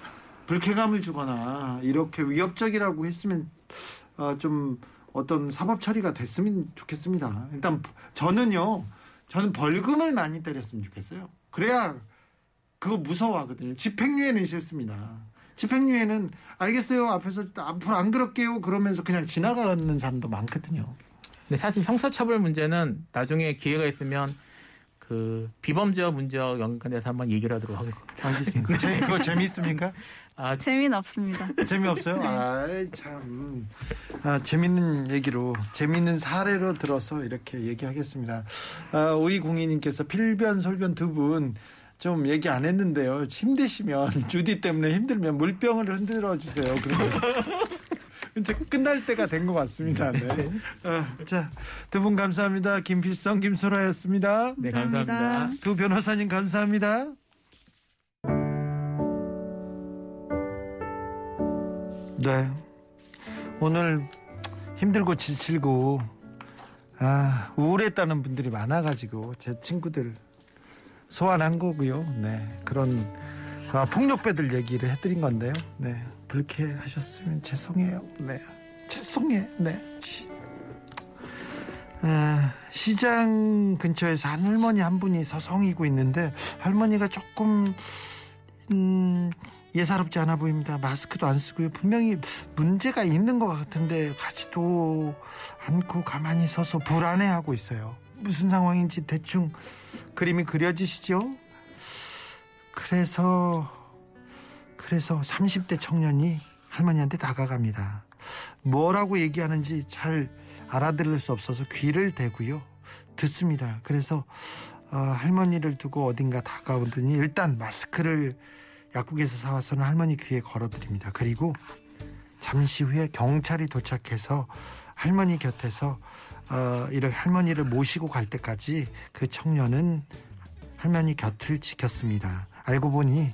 불쾌감을 주거나 이렇게 위협적이라고 했으면 어, 좀 어떤 사법 처리가 됐으면 좋겠습니다. 일단 저는요, 저는 벌금을 많이 때렸으면 좋겠어요. 그래야 그거 무서워하거든요. 집행유예는 싫습니다. 집행유예는 알겠어요. 앞에서 앞으로 안 그럴게요. 그러면서 그냥 지나가는 사람도 많거든요. 근데 사실 형사처벌 문제는 나중에 기회가 있으면 그 비범죄와 문제와 연관돼서 한번 얘기를 하도록 하겠습니다. 알겠습니다. 재- 그거 재밌습니까? 아, 재미는 없습니다. 재미없어요? 아이, 참. 아, 재밌는 얘기로, 재밌는 사례로 들어서 이렇게 얘기하겠습니다. 아, 오이공이님께서 필변, 솔변 두 분 좀 얘기 안 했는데요. 힘드시면, 주디 때문에 힘들면 물병을 흔들어 주세요. 이제 끝날 때가 된 것 같습니다. 네. 아, 자, 두 분 감사합니다. 김필성, 김소라였습니다. 네, 감사합니다. 두 변호사님 감사합니다. 네. 오늘 힘들고 지치고 아, 우울했다는 분들이 많아가지고 제 친구들 소환한 거고요. 네. 그런 아, 폭력배들 얘기를 해드린 건데요. 네. 불쾌하셨으면 죄송해요. 네. 죄송해. 네. 시, 아, 시장 근처에서 한 할머니 한 분이 서성이고 있는데 할머니가 조금 음, 예사롭지 않아 보입니다. 마스크도 안 쓰고요. 분명히 문제가 있는 것 같은데 가지도 않고 가만히 서서 불안해하고 있어요. 무슨 상황인지 대충 그림이 그려지시죠? 그래서 그래서 30대 청년이 할머니한테 다가갑니다. 뭐라고 얘기하는지 잘 알아들을 수 없어서 귀를 대고요. 듣습니다. 그래서 어, 할머니를 두고 어딘가 다가오더니 일단 마스크를 약국에서 사와서는 할머니 귀에 걸어드립니다. 그리고 잠시 후에 경찰이 도착해서 할머니 곁에서 어, 이를 할머니를 모시고 갈 때까지 그 청년은 할머니 곁을 지켰습니다. 알고 보니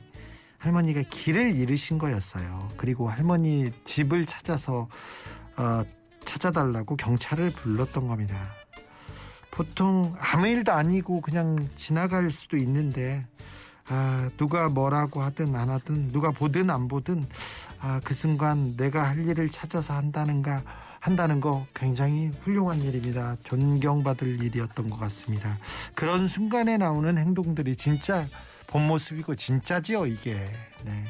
할머니가 길을 잃으신 거였어요. 그리고 할머니 집을 찾아서 어, 찾아달라고 경찰을 불렀던 겁니다. 보통 아무 일도 아니고 그냥 지나갈 수도 있는데 아, 누가 뭐라고 하든 안 하든 누가 보든 안 보든 아, 그 순간 내가 할 일을 찾아서 한다는가 한다는 거 굉장히 훌륭한 일입니다. 존경받을 일이었던 것 같습니다. 그런 순간에 나오는 행동들이 진짜 본 모습이고 진짜지요 이게. 네.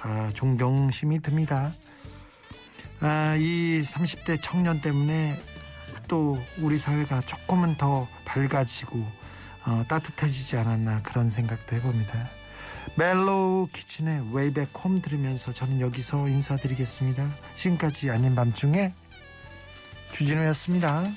아, 존경심이 듭니다. 아, 이 30대 청년 때문에 또 우리 사회가 조금은 더 밝아지고 어, 따뜻해지지 않았나 그런 생각도 해봅니다. 멜로우 키친의 Way Back Home 들으면서 저는 여기서 인사드리겠습니다. 지금까지 아닌 밤중에 주진우였습니다.